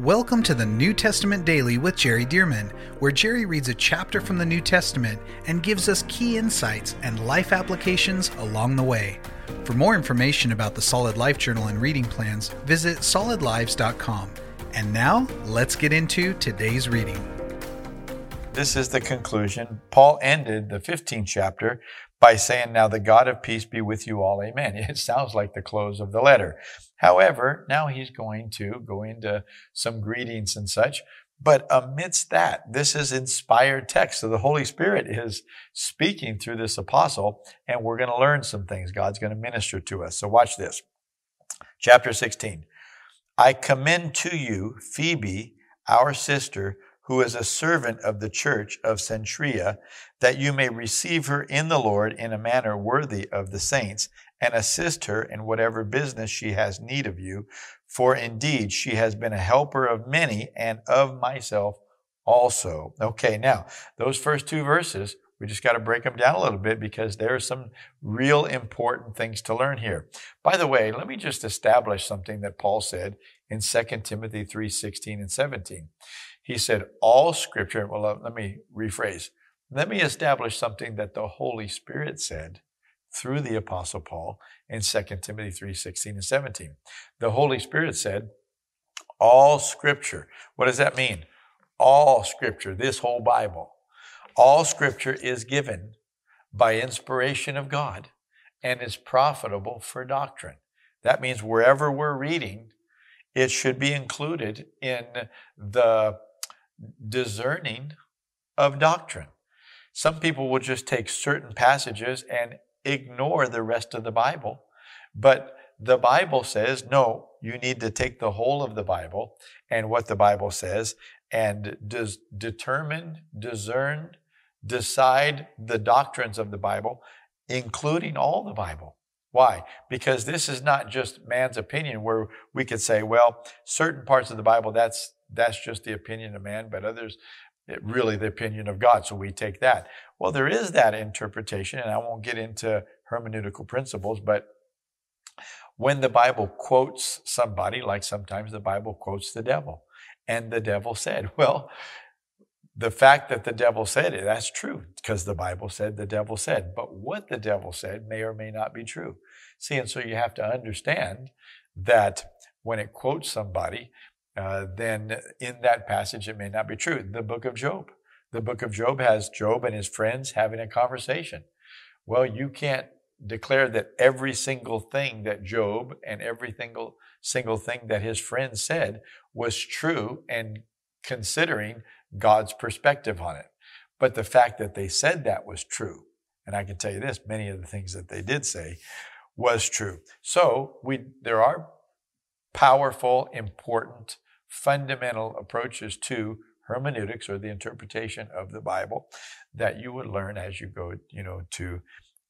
Welcome to the New Testament Daily with Jerry Dirmann, where Jerry reads a chapter from the New Testament and gives us key insights and life applications along the way. For more information about the Solid Life Journal and reading plans, visit solidlives.com. And now, let's get into today's reading. This is the conclusion. Paul ended the 15th chapter by saying, Now the God of peace be with you all. Amen. It sounds like the close of the letter. However, now he's going to go into some greetings and such. But amidst that, this is inspired text. So the Holy Spirit is speaking through this apostle, and we're going to learn some things. God's going to minister to us. So watch this. Chapter 16. I commend to you Phoebe, our sister, who is a servant of the church of Cenchrea, that you may receive her in the Lord in a manner worthy of the saints, and assist her in whatever business she has need of you. For indeed, she has been a helper of many and of myself also. Okay, now, those first two verses, we just got to break them down a little bit because there are some real important things to learn here. By the way, let me just establish something that Paul said in 2 Timothy 3 16 and 17. He said, All scripture, well, let me rephrase. Let me establish something that the Holy Spirit said through the Apostle Paul in 2 Timothy 3:16 and 17. The Holy Spirit said, All scripture. What does that mean? All scripture, this whole Bible. All scripture is given by inspiration of God and is profitable for doctrine. That means wherever we're reading, it should be included in the discerning of doctrine. Some people will just take certain passages and ignore the rest of the Bible. But the Bible says, no, you need to take the whole of the Bible and what the Bible says and determine, discern, decide the doctrines of the Bible, including all the Bible. Why? Because this is not just man's opinion where we could say, well, certain parts of the Bible, that's, that's just the opinion of man, but others, really the opinion of God. So we take that. Well, there is that interpretation, and I won't get into hermeneutical principles, but when the Bible quotes somebody, like sometimes the Bible quotes the devil, and the devil said, well, the fact that the devil said it, that's true because the Bible said the devil said. But what the devil said may or may not be true. See, and so you have to understand that when it quotes somebody, uh, then in that passage it may not be true. The book of Job. The book of Job has Job and his friends having a conversation. Well, you can't declare that every single thing that Job and every single, single thing that his friends said was true and considering God's perspective on it. But the fact that they said that was true, and I can tell you this, many of the things that they did say was true. So we, there are powerful, important, fundamental approaches to hermeneutics or the interpretation of the Bible that you would learn as you go, you know, to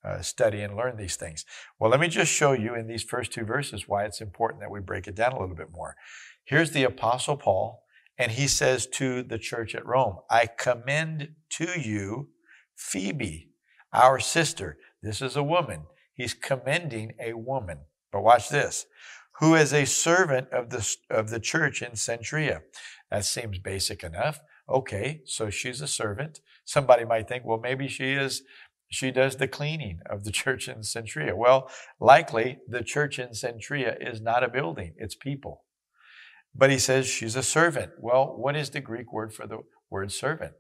uh, study and learn these things. Well, let me just show you in these first two verses why it's important that we break it down a little bit more. Here's the Apostle Paul, and he says to the church at Rome, I commend to you Phoebe, our sister. This is a woman. He's commending a woman. But watch this. Who is a servant of the, of the church in Cenchrea. That seems basic enough. Okay, so she's a servant. Somebody might think, well, maybe she is she does the cleaning of the church in Cenchrea. Well, likely the church in Cenchrea is not a building, it's people. But he says she's a servant. Well, what is the Greek word for the word servant?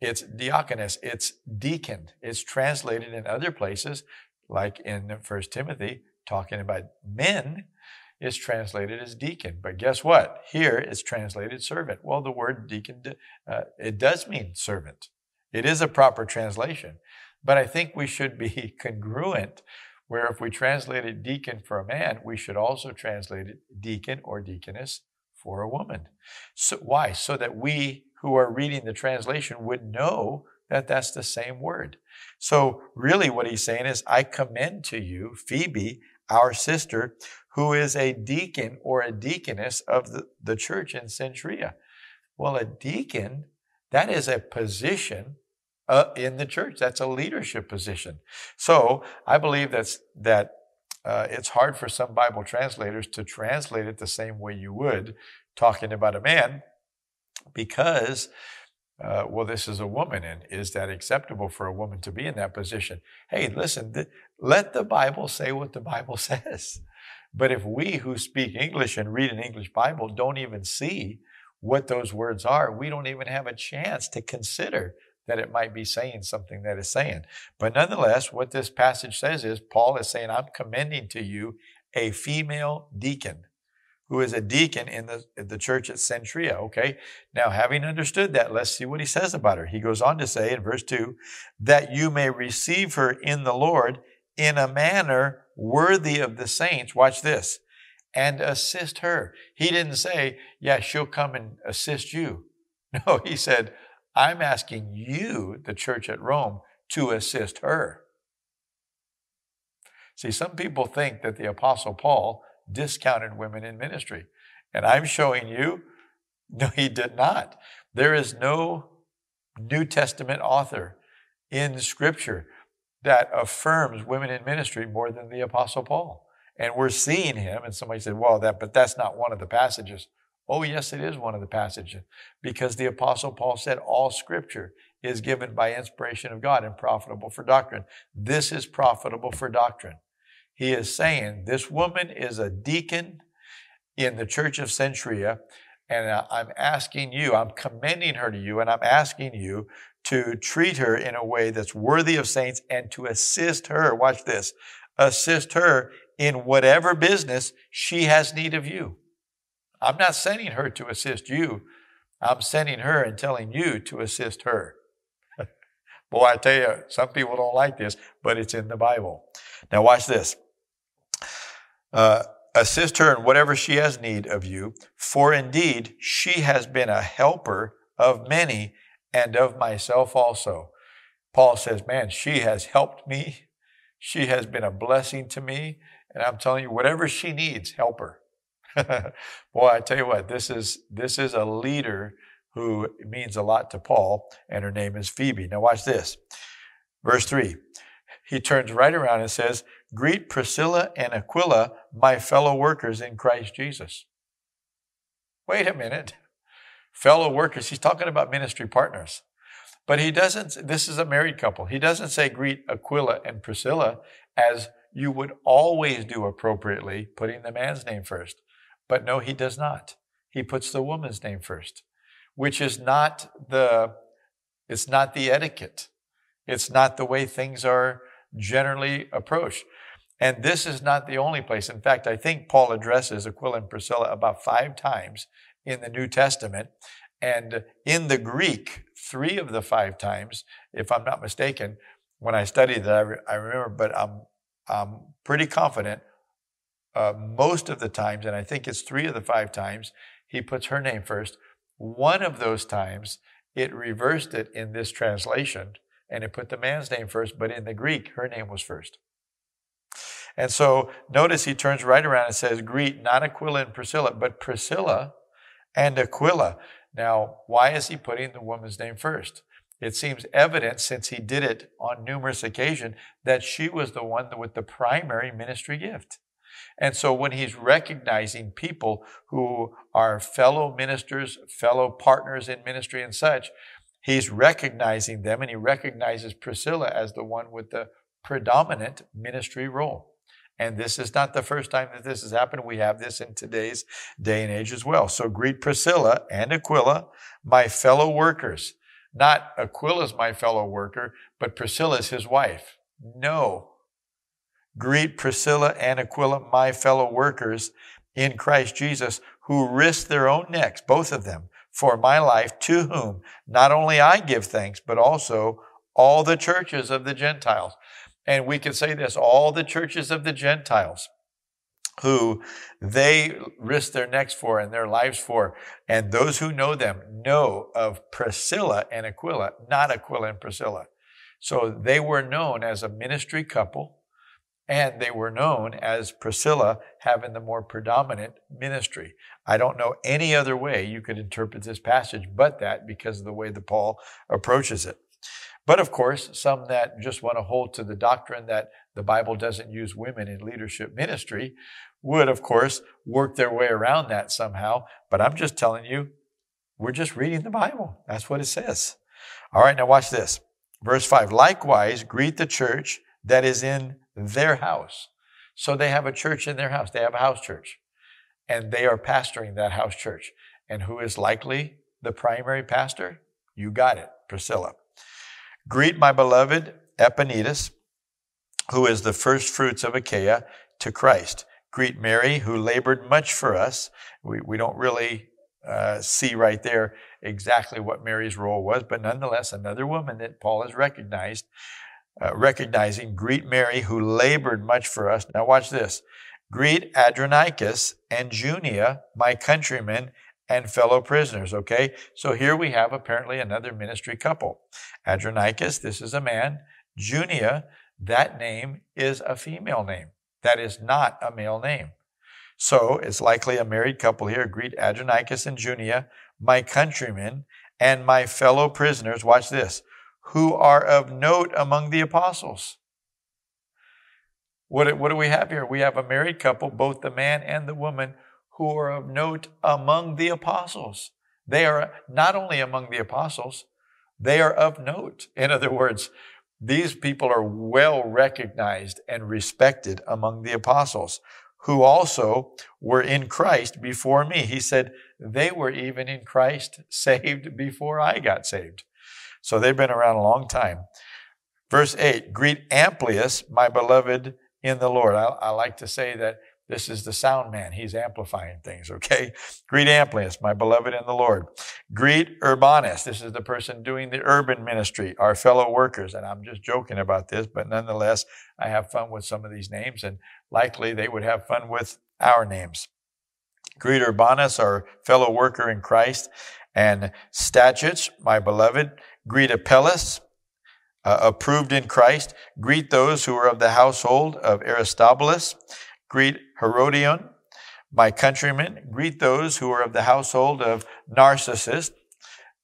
It's diakonos, it's deacon. It's translated in other places, like in First Timothy, talking about men is translated as deacon. But guess what? Here it's translated servant. Well, the word deacon, uh, it does mean servant. It is a proper translation. But I think we should be congruent, where if we translated deacon for a man, we should also translate it deacon or deaconess for a woman. So, why? So that we who are reading the translation would know that that's the same word. So, really, what he's saying is, I commend to you Phoebe, our sister, who is a deacon or a deaconess of the, the church in Cenchrea. Well, a deacon, that is a position uh, in the church. That's a leadership position. So I believe that's, that uh, it's hard for some Bible translators to translate it the same way you would talking about a man because, uh, well, this is a woman, and is that acceptable for a woman to be in that position? Hey, listen, th- let the Bible say what the Bible says. But if we who speak English and read an English Bible don't even see what those words are, we don't even have a chance to consider that it might be saying something that is saying. But nonetheless, what this passage says is Paul is saying, I'm commending to you a female deacon who is a deacon in the, the church at Cenchrea. Okay. Now, having understood that, let's see what he says about her. He goes on to say in verse 2 that you may receive her in the Lord in a manner worthy of the saints. Watch this. And assist her. He didn't say, yeah, she'll come and assist you. No, he said, I'm asking you, the church at Rome, to assist her. See, some people think that the Apostle Paul discounted women in ministry. And I'm showing you, no, he did not. There is no New Testament author in Scripture that affirms women in ministry more than the Apostle Paul. And we're seeing him, and somebody said, well, that, but that's not one of the passages. Oh, yes, it is one of the passages because the Apostle Paul said all scripture is given by inspiration of God and profitable for doctrine. This is profitable for doctrine. He is saying this woman is a deacon in the church of Cenchrea, and uh, I'm asking you, I'm commending her to you, and I'm asking you to treat her in a way that's worthy of saints and to assist her. Watch this. Assist her in whatever business she has need of you. I'm not sending her to assist you. I'm sending her and telling you to assist her. Boy, I tell you, some people don't like this, but it's in the Bible. Now, watch this. Uh, assist her in whatever she has need of you, for indeed she has been a helper of many and of myself also. Paul says, Man, she has helped me. She has been a blessing to me. And I'm telling you, whatever she needs, help her. Boy, I tell you what, this is this is a leader who means a lot to Paul, and her name is Phoebe. Now watch this. Verse 3. He turns right around and says, Greet Priscilla and Aquila, my fellow workers in Christ Jesus. Wait a minute. Fellow workers, he's talking about ministry partners. But he doesn't, this is a married couple. He doesn't say greet Aquila and Priscilla as you would always do appropriately, putting the man's name first. But no, he does not. He puts the woman's name first, which is not the, it's not the etiquette. It's not the way things are generally approached. And this is not the only place. In fact, I think Paul addresses Aquila and Priscilla about five times in the New Testament. And in the Greek, three of the five times, if I'm not mistaken, when I studied that, I, re- I remember, but I'm, I'm pretty confident uh, most of the times, and I think it's three of the five times, he puts her name first. One of those times, it reversed it in this translation, and it put the man's name first, but in the Greek, her name was first. And so notice he turns right around and says, Greet not Aquila and Priscilla, but Priscilla and Aquila. Now, why is he putting the woman's name first? It seems evident, since he did it on numerous occasions, that she was the one with the primary ministry gift. And so when he's recognizing people who are fellow ministers, fellow partners in ministry and such, he's recognizing them and he recognizes Priscilla as the one with the predominant ministry role. And this is not the first time that this has happened. We have this in today's day and age as well. So greet Priscilla and Aquila, my fellow workers. Not Aquila's my fellow worker, but Priscilla's his wife. No, Greet Priscilla and Aquila, my fellow workers in Christ Jesus, who risked their own necks, both of them, for my life, to whom not only I give thanks, but also all the churches of the Gentiles. And we can say this all the churches of the Gentiles who they risk their necks for and their lives for. And those who know them know of Priscilla and Aquila, not Aquila and Priscilla. So they were known as a ministry couple and they were known as Priscilla having the more predominant ministry. I don't know any other way you could interpret this passage but that because of the way that Paul approaches it. But of course, some that just want to hold to the doctrine that the Bible doesn't use women in leadership ministry would, of course, work their way around that somehow. But I'm just telling you, we're just reading the Bible. That's what it says. All right, now watch this. Verse 5 Likewise, greet the church that is in their house. So they have a church in their house. They have a house church. And they are pastoring that house church. And who is likely the primary pastor? You got it, Priscilla. Greet my beloved Epaenetus, who is the first fruits of Achaia, to Christ. Greet Mary, who labored much for us. We, we don't really uh, see right there exactly what Mary's role was, but nonetheless, another woman that Paul has recognized, uh, recognizing, greet Mary who labored much for us. Now watch this. Greet Andronicus and Junia, my countrymen and fellow prisoners. Okay. So here we have apparently another ministry couple. Andronicus, this is a man. Junia, that name is a female name. That is not a male name. So it's likely a married couple here. Greet Andronicus and Junia, my countrymen, and my fellow prisoners. Watch this. Who are of note among the apostles. What, what do we have here? We have a married couple, both the man and the woman, who are of note among the apostles. They are not only among the apostles, they are of note. In other words, these people are well recognized and respected among the apostles who also were in Christ before me. He said, they were even in Christ saved before I got saved. So they've been around a long time. Verse 8 Greet Amplias, my beloved in the Lord. I, I like to say that this is the sound man. He's amplifying things, okay? Greet Amplias, my beloved in the Lord. Greet Urbanus. This is the person doing the urban ministry, our fellow workers. And I'm just joking about this, but nonetheless, I have fun with some of these names, and likely they would have fun with our names. Greet Urbanus, our fellow worker in Christ, and Stachys, my beloved. Greet Apelles, uh, approved in Christ. Greet those who are of the household of Aristobulus. Greet Herodion, my countrymen. Greet those who are of the household of Narcissus,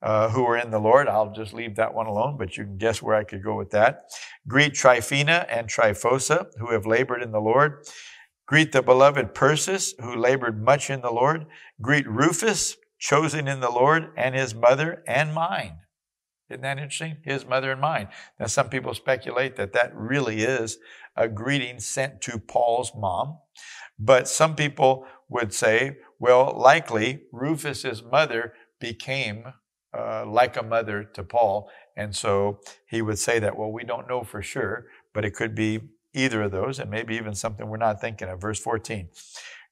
uh, who are in the Lord. I'll just leave that one alone, but you can guess where I could go with that. Greet Tryphena and Tryphosa, who have labored in the Lord. Greet the beloved Persis, who labored much in the Lord. Greet Rufus, chosen in the Lord, and his mother and mine. Isn't that interesting? His mother and mine. Now, some people speculate that that really is a greeting sent to Paul's mom. But some people would say, well, likely Rufus's mother became uh, like a mother to Paul. And so he would say that, well, we don't know for sure, but it could be either of those, and maybe even something we're not thinking of. Verse 14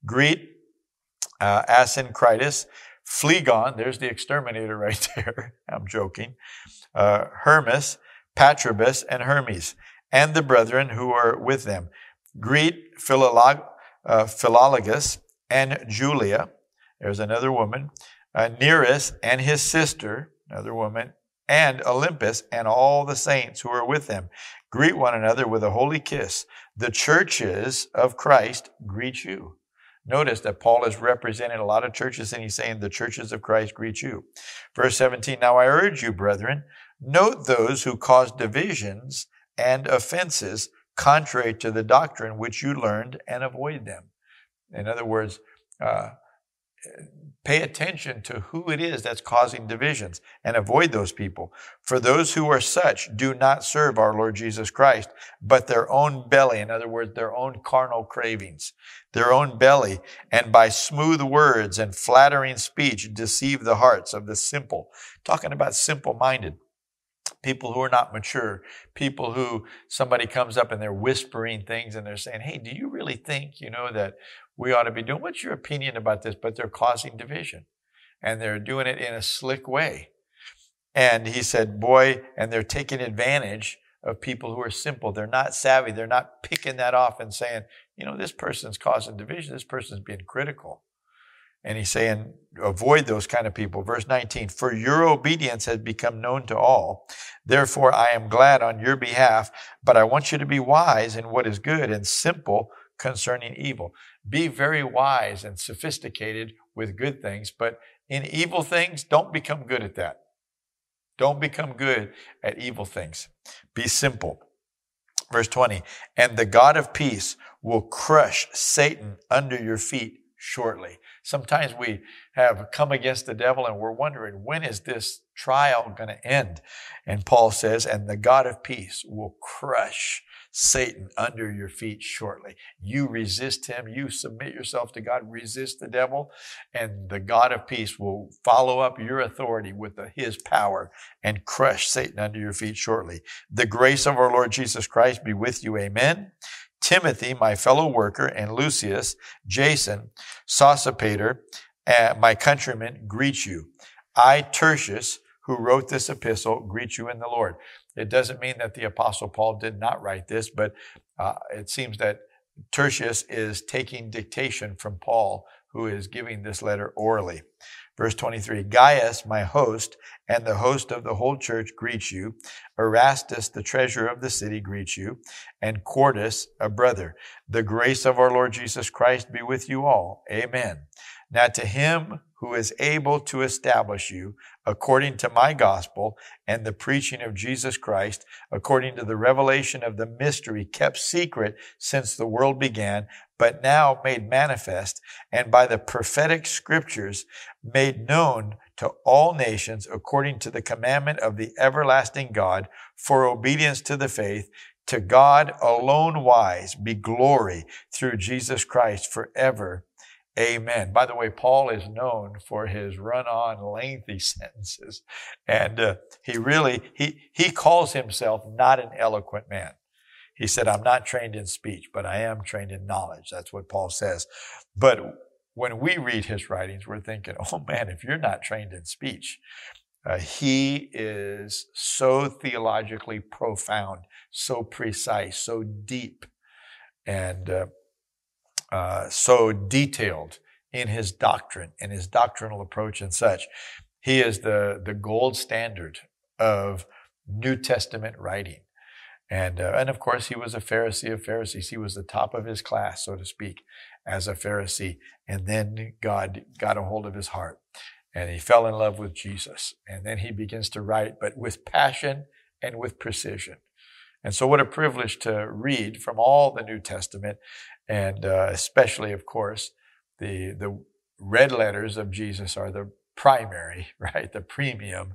Greet uh, Asyncritus, Phlegon, there's the exterminator right there. I'm joking. Uh, Hermas, Patrobas, and Hermes and the brethren who are with them. Greet Philolog, uh, Philologus and Julia. There's another woman. Uh, Nereus and his sister, another woman, and Olympas and all the saints who are with them. Greet one another with a holy kiss. The churches of Christ greet you. Notice that Paul is representing a lot of churches and he's saying the churches of Christ greet you. Verse 17, now I urge you, brethren, note those who cause divisions and offenses contrary to the doctrine which you learned and avoid them. In other words, uh, pay attention to who it is that's causing divisions and avoid those people. For those who are such do not serve our Lord Jesus Christ, but their own belly. In other words, their own carnal cravings, their own belly, and by smooth words and flattering speech deceive the hearts of the simple. Talking about simple minded people who are not mature, people who somebody comes up and they're whispering things and they're saying, Hey, do you really think, you know, that we ought to be doing? What's your opinion about this? But they're causing division and they're doing it in a slick way. And he said, Boy, and they're taking advantage of people who are simple. They're not savvy. They're not picking that off and saying, you know, this person's causing division. This person's being critical. And he's saying, avoid those kind of people. Verse 19, for your obedience has become known to all. Therefore, I am glad on your behalf, but I want you to be wise in what is good and simple concerning evil. Be very wise and sophisticated with good things, but in evil things, don't become good at that. Don't become good at evil things. Be simple. Verse 20, and the God of peace will crush Satan under your feet shortly. Sometimes we have come against the devil and we're wondering, when is this trial going to end? And Paul says, and the God of peace will crush Satan under your feet shortly. You resist him, you submit yourself to God, resist the devil, and the God of peace will follow up your authority with the, his power and crush Satan under your feet shortly. The grace of our Lord Jesus Christ be with you. Amen. Timothy, my fellow worker, and Lucius, Jason, Sosipater, uh, my countrymen, greet you. I, Tertius, who wrote this epistle, greet you in the Lord. It doesn't mean that the Apostle Paul did not write this, but uh, it seems that Tertius is taking dictation from Paul, who is giving this letter orally. Verse 23 Gaius, my host, and the host of the whole church greet you. Erastus, the treasurer of the city, greets you. And Quartus, a brother. The grace of our Lord Jesus Christ be with you all. Amen. Now to him who is able to establish you according to my gospel and the preaching of Jesus Christ, according to the revelation of the mystery kept secret since the world began, but now made manifest, and by the prophetic scriptures made known to all nations according to the commandment of the everlasting God for obedience to the faith. To God alone wise be glory through Jesus Christ forever Amen. By the way, Paul is known for his run-on lengthy sentences. And uh, he really, he, he calls himself not an eloquent man. He said, I'm not trained in speech, but I am trained in knowledge. That's what Paul says. But when we read his writings, we're thinking, oh man, if you're not trained in speech, uh, he is so theologically profound, so precise, so deep. And uh, uh, so detailed in his doctrine and his doctrinal approach and such. He is the, the gold standard of New Testament writing. And, uh, and of course, he was a Pharisee of Pharisees. He was the top of his class, so to speak, as a Pharisee. And then God got a hold of his heart and he fell in love with Jesus. And then he begins to write, but with passion and with precision. And so, what a privilege to read from all the New Testament and uh, especially, of course, the the red letters of Jesus are the primary, right? The premium.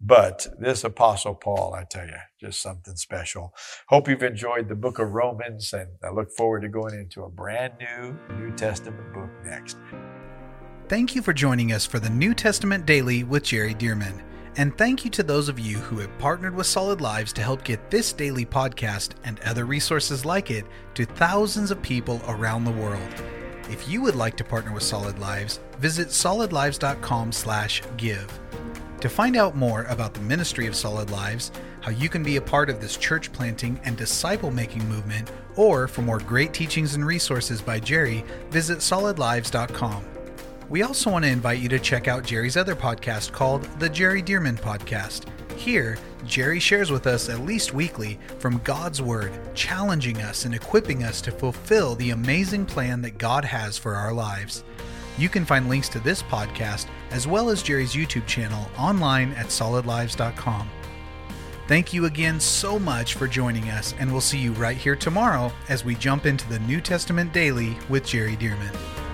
But this Apostle Paul, I tell you, just something special. Hope you've enjoyed the book of Romans, and I look forward to going into a brand new New Testament book next. Thank you for joining us for the New Testament Daily with Jerry Dirmann. And thank you to those of you who have partnered with Solid Lives to help get this daily podcast and other resources like it to thousands of people around the world. If you would like to partner with Solid Lives, visit solidlives.com/give. To find out more about the ministry of Solid Lives, how you can be a part of this church planting and disciple making movement, or for more great teachings and resources by Jerry, visit solidlives.com. We also want to invite you to check out Jerry's other podcast called The Jerry Dirmann Podcast. Here, Jerry shares with us at least weekly from God's Word, challenging us and equipping us to fulfill the amazing plan that God has for our lives. You can find links to this podcast as well as Jerry's YouTube channel online at solidlives.com. Thank you again so much for joining us, and we'll see you right here tomorrow as we jump into the New Testament Daily with Jerry Dirmann.